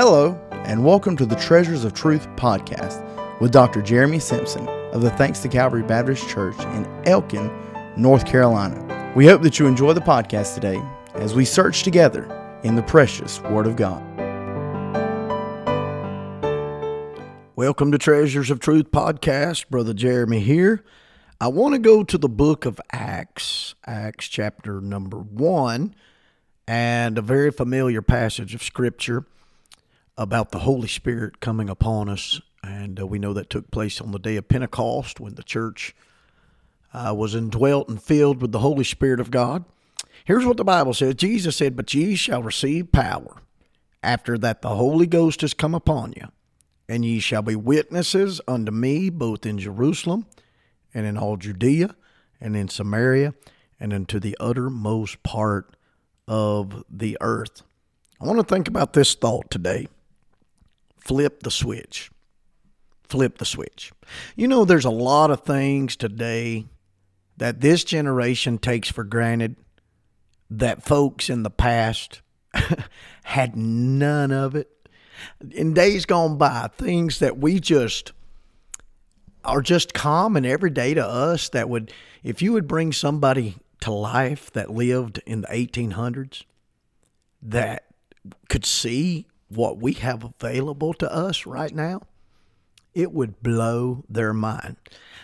Hello, and welcome to the Treasures of Truth podcast with Dr. Jeremy Simpson of the Thanks to Calvary Baptist Church in Elkin, North Carolina. We hope that you enjoy the podcast today as we search together in the precious Word of God. Welcome to Treasures of Truth podcast. Brother Jeremy here. I want to go to the book of Acts, Acts chapter number one, and a very familiar passage of Scripture about the Holy Spirit coming upon us. And uh, we know that took place on the day of Pentecost when the church uh, was indwelt and filled with the Holy Spirit of God. Here's what the Bible says Jesus said, But ye shall receive power after that the Holy Ghost has come upon you, and ye shall be witnesses unto me both in Jerusalem and in all Judea and in Samaria and into the uttermost part of the earth. I want to think about this thought today flip the switch. Flip the switch. You know, there's a lot of things today that this generation takes for granted that folks in the past had none of it. In days gone by, things that we just are just common every day to us that would, if you would bring somebody to life that lived in the 1800s that could see what we have available to us right now, it would blow their mind.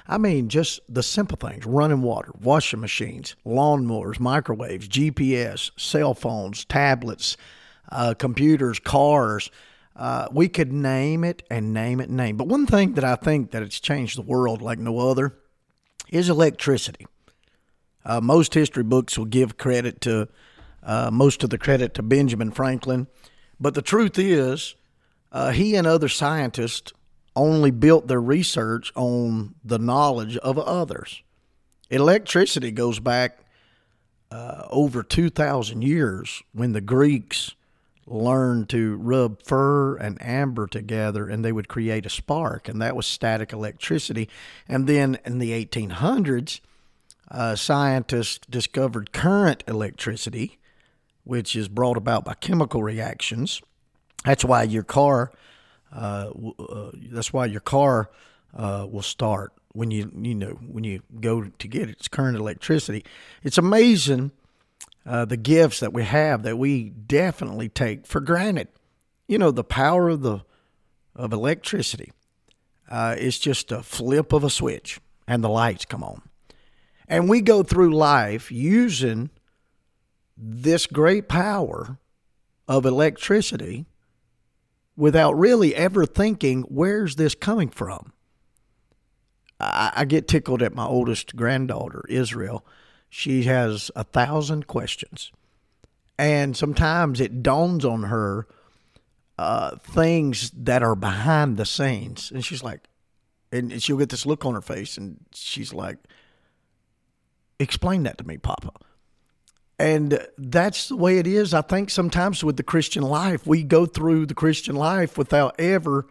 I mean, just the simple things running water, washing machines, lawnmowers, microwaves, GPS, cell phones, tablets, uh, computers, cars. Uh, we could name it and name it and name. But one thing that I think that it's changed the world like no other is electricity. Uh, most history books will give credit to uh, most of the credit to Benjamin Franklin. But the truth is, uh, he and other scientists only built their research on the knowledge of others. Electricity goes back uh, over 2,000 years when the Greeks learned to rub fur and amber together and they would create a spark, and that was static electricity. And then in the 1800s, uh, scientists discovered current electricity which is brought about by chemical reactions. That's why your car, uh, uh, that's why your car uh, will start when you you know when you go to get its current electricity. It's amazing uh, the gifts that we have that we definitely take for granted. You know the power of the of electricity. Uh, it's just a flip of a switch and the lights come on. And we go through life using this great power of electricity without really ever thinking, where's this coming from? I, I get tickled at my oldest granddaughter, Israel. She has a thousand questions. And sometimes it dawns on her uh, things that are behind the scenes. And she's like, and she'll get this look on her face, and she's like, explain that to me, Papa. And that's the way it is. I think sometimes with the Christian life, we go through the Christian life without ever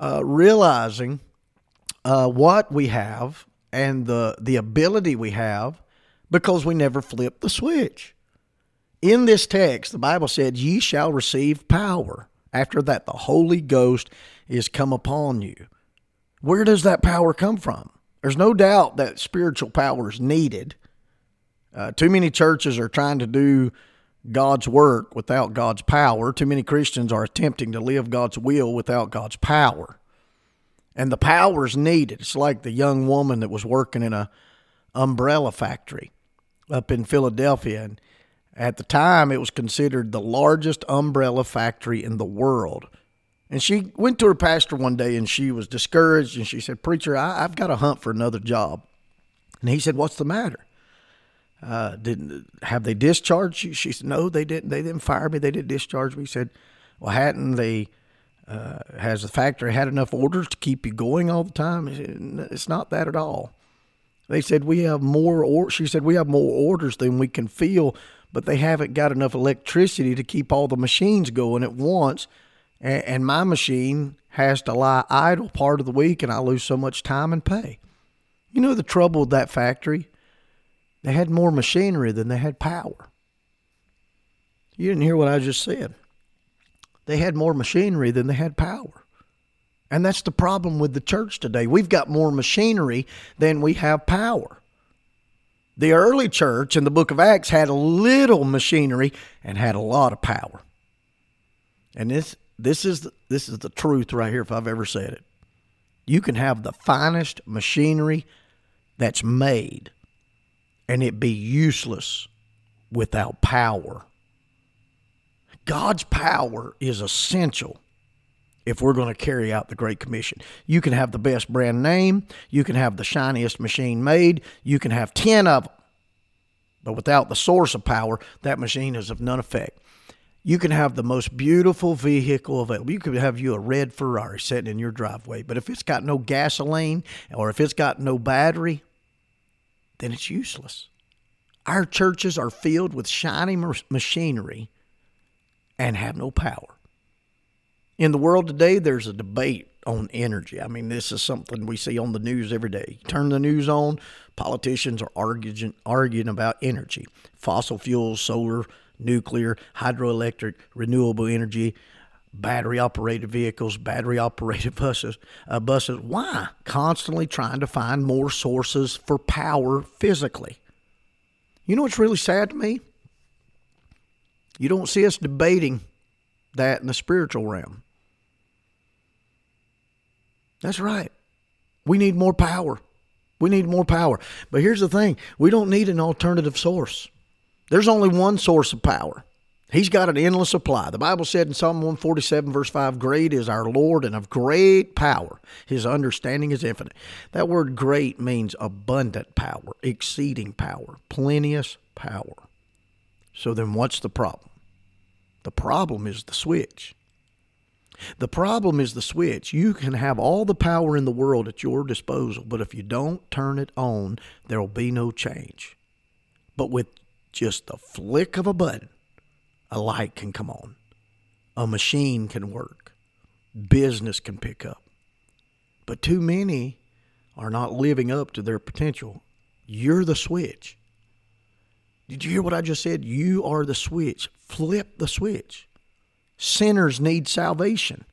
uh, realizing uh, what we have and the the ability we have because we never flip the switch. In this text, the Bible said, "Ye shall receive power." After that, the Holy Ghost is come upon you. Where does that power come from? There's no doubt that spiritual power is needed. Uh, too many churches are trying to do God's work without God's power. Too many Christians are attempting to live God's will without God's power. And the power is needed. It's like the young woman that was working in a umbrella factory up in Philadelphia. And at the time, it was considered the largest umbrella factory in the world. And she went to her pastor one day and she was discouraged and she said, Preacher, I, have got to hunt for another job. And he said, What's the matter? Uh, didn't have they discharged you? She said, no, they didn't. They didn't fire me. They didn't discharge me. He said, well, hadn't they? Uh, has the factory had enough orders to keep you going all the time? Said, it's not that at all. They said we have more. Or she said we have more orders than we can fill, but they haven't got enough electricity to keep all the machines going at once. And my machine has to lie idle part of the week, and I lose so much time and pay. You know the trouble with that factory they had more machinery than they had power. You didn't hear what I just said. they had more machinery than they had power. And that's the problem with the church today. We've got more machinery than we have power. The early church in the book of Acts had a little machinery and had a lot of power. And this this is this is the truth right here if I've ever said it. You can have the finest machinery that's made and it be useless without power. God's power is essential if we're going to carry out the Great Commission. You can have the best brand name, you can have the shiniest machine made, you can have 10 of them. But without the source of power, that machine is of none effect. You can have the most beautiful vehicle available. You could have you a red Ferrari sitting in your driveway, but if it's got no gasoline or if it's got no battery, then it's useless. Our churches are filled with shiny machinery and have no power. In the world today, there's a debate on energy. I mean, this is something we see on the news every day. You turn the news on, politicians are arguing, arguing about energy fossil fuels, solar, nuclear, hydroelectric, renewable energy, battery operated vehicles, battery operated buses, uh, buses. Why? Constantly trying to find more sources for power physically. You know what's really sad to me? You don't see us debating that in the spiritual realm. That's right. We need more power. We need more power. But here's the thing we don't need an alternative source. There's only one source of power. He's got an endless supply. The Bible said in Psalm 147, verse 5, Great is our Lord and of great power. His understanding is infinite. That word great means abundant power, exceeding power, plenteous power. So then what's the problem? The problem is the switch. The problem is the switch. You can have all the power in the world at your disposal, but if you don't turn it on, there will be no change. But with just the flick of a button, a light can come on, a machine can work, business can pick up. But too many are not living up to their potential. You're the switch. Did you hear what I just said? You are the switch. Flip the switch. Sinners need salvation.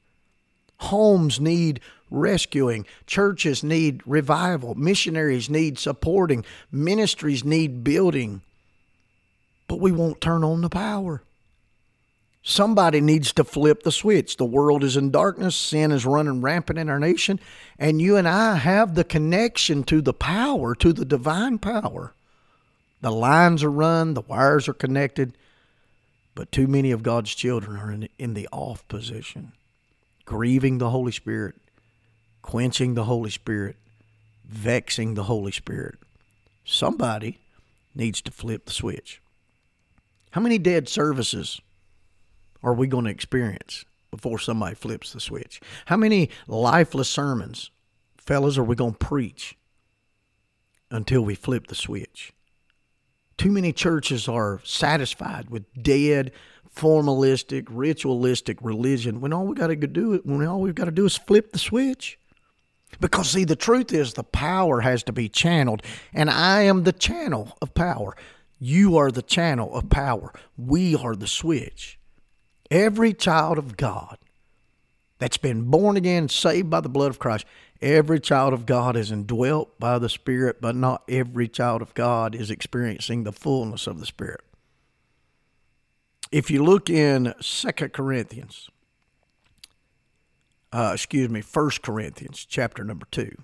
Homes need rescuing. Churches need revival. Missionaries need supporting. Ministries need building. But we won't turn on the power. Somebody needs to flip the switch. The world is in darkness, sin is running rampant in our nation, and you and I have the connection to the power, to the divine power. The lines are run, the wires are connected, but too many of God's children are in, in the off position, grieving the Holy Spirit, quenching the Holy Spirit, vexing the Holy Spirit. Somebody needs to flip the switch. How many dead services are we going to experience before somebody flips the switch? How many lifeless sermons, fellas, are we going to preach until we flip the switch? Too many churches are satisfied with dead, formalistic, ritualistic religion when all we got to do when all we've got to do is flip the switch. Because see, the truth is the power has to be channeled, and I am the channel of power. You are the channel of power. We are the switch. Every child of God that's been born again, saved by the blood of Christ, Every child of God is indwelt by the Spirit, but not every child of God is experiencing the fullness of the Spirit. If you look in Second Corinthians, uh, excuse me, First Corinthians, chapter number 2,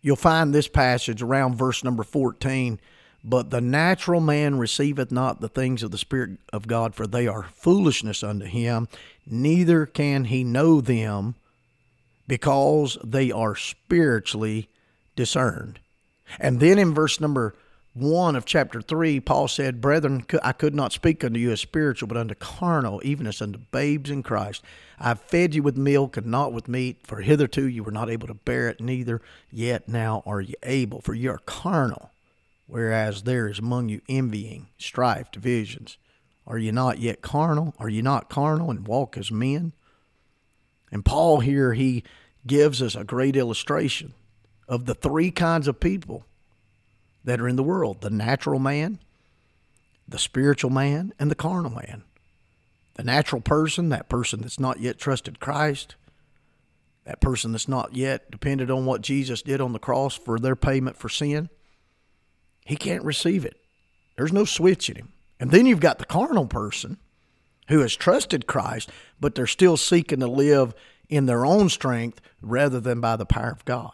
you'll find this passage around verse number 14. But the natural man receiveth not the things of the Spirit of God, for they are foolishness unto him, neither can he know them because they are spiritually discerned. And then in verse number 1 of chapter 3, Paul said, Brethren, I could not speak unto you as spiritual, but unto carnal, even as unto babes in Christ. I fed you with milk and not with meat, for hitherto you were not able to bear it, neither yet now are you able, for you are carnal, whereas there is among you envying, strife, divisions. Are you not yet carnal? Are you not carnal and walk as men? And Paul here, he gives us a great illustration of the three kinds of people that are in the world the natural man, the spiritual man, and the carnal man. The natural person, that person that's not yet trusted Christ, that person that's not yet depended on what Jesus did on the cross for their payment for sin, he can't receive it. There's no switch in him. And then you've got the carnal person who has trusted Christ, but they're still seeking to live in their own strength rather than by the power of God.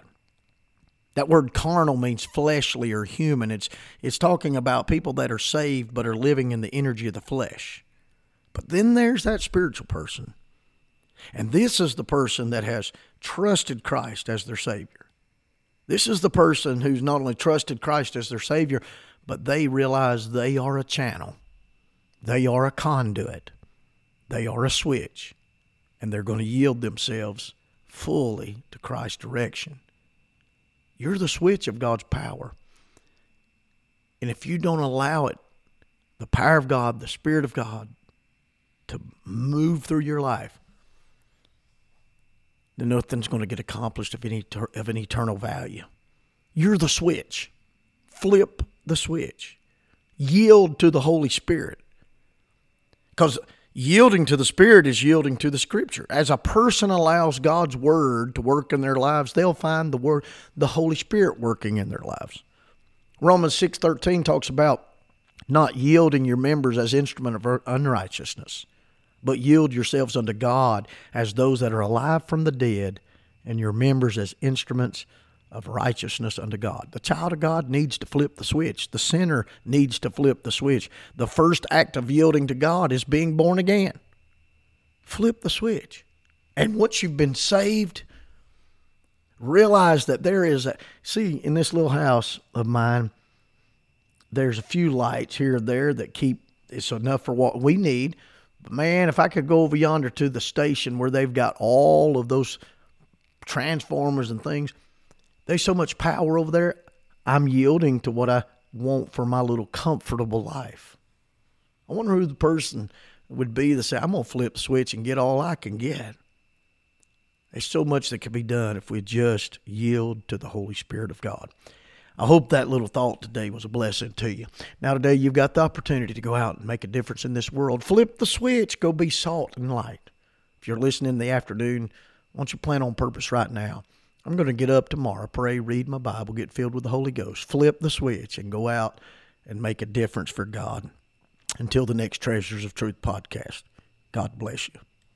That word carnal means fleshly or human. It's it's talking about people that are saved but are living in the energy of the flesh. But then there's that spiritual person. And this is the person that has trusted Christ as their Savior. This is the person who's not only trusted Christ as their Savior, but they realize they are a channel, they are a conduit, they are a switch, and they're going to yield themselves fully to Christ's direction. You're the switch of God's power. And if you don't allow it, the power of God, the Spirit of God, to move through your life, then nothing's going to get accomplished of any of an eternal value. You're the switch. Flip the switch. Yield to the Holy Spirit. Because Yielding to the Spirit is yielding to the Scripture. As a person allows God's Word to work in their lives, they'll find the Word, the Holy Spirit working in their lives. Romans six thirteen talks about not yielding your members as instrument of unrighteousness, but yield yourselves unto God as those that are alive from the dead, and your members as instruments of righteousness unto God. The child of God needs to flip the switch. The sinner needs to flip the switch. The first act of yielding to God is being born again. Flip the switch. And once you've been saved, realize that there is a see in this little house of mine there's a few lights here and there that keep it's enough for what we need man if i could go over yonder to the station where they've got all of those transformers and things there's so much power over there. I'm yielding to what I want for my little comfortable life. I wonder who the person would be to say, I'm going to flip the switch and get all I can get. There's so much that can be done if we just yield to the Holy Spirit of God. I hope that little thought today was a blessing to you. Now, today you've got the opportunity to go out and make a difference in this world. Flip the switch, go be salt and light. If you're listening in the afternoon, why don't you plan on purpose right now? I'm going to get up tomorrow, pray, read my Bible, get filled with the Holy Ghost, flip the switch, and go out and make a difference for God. Until the next Treasures of Truth podcast, God bless you.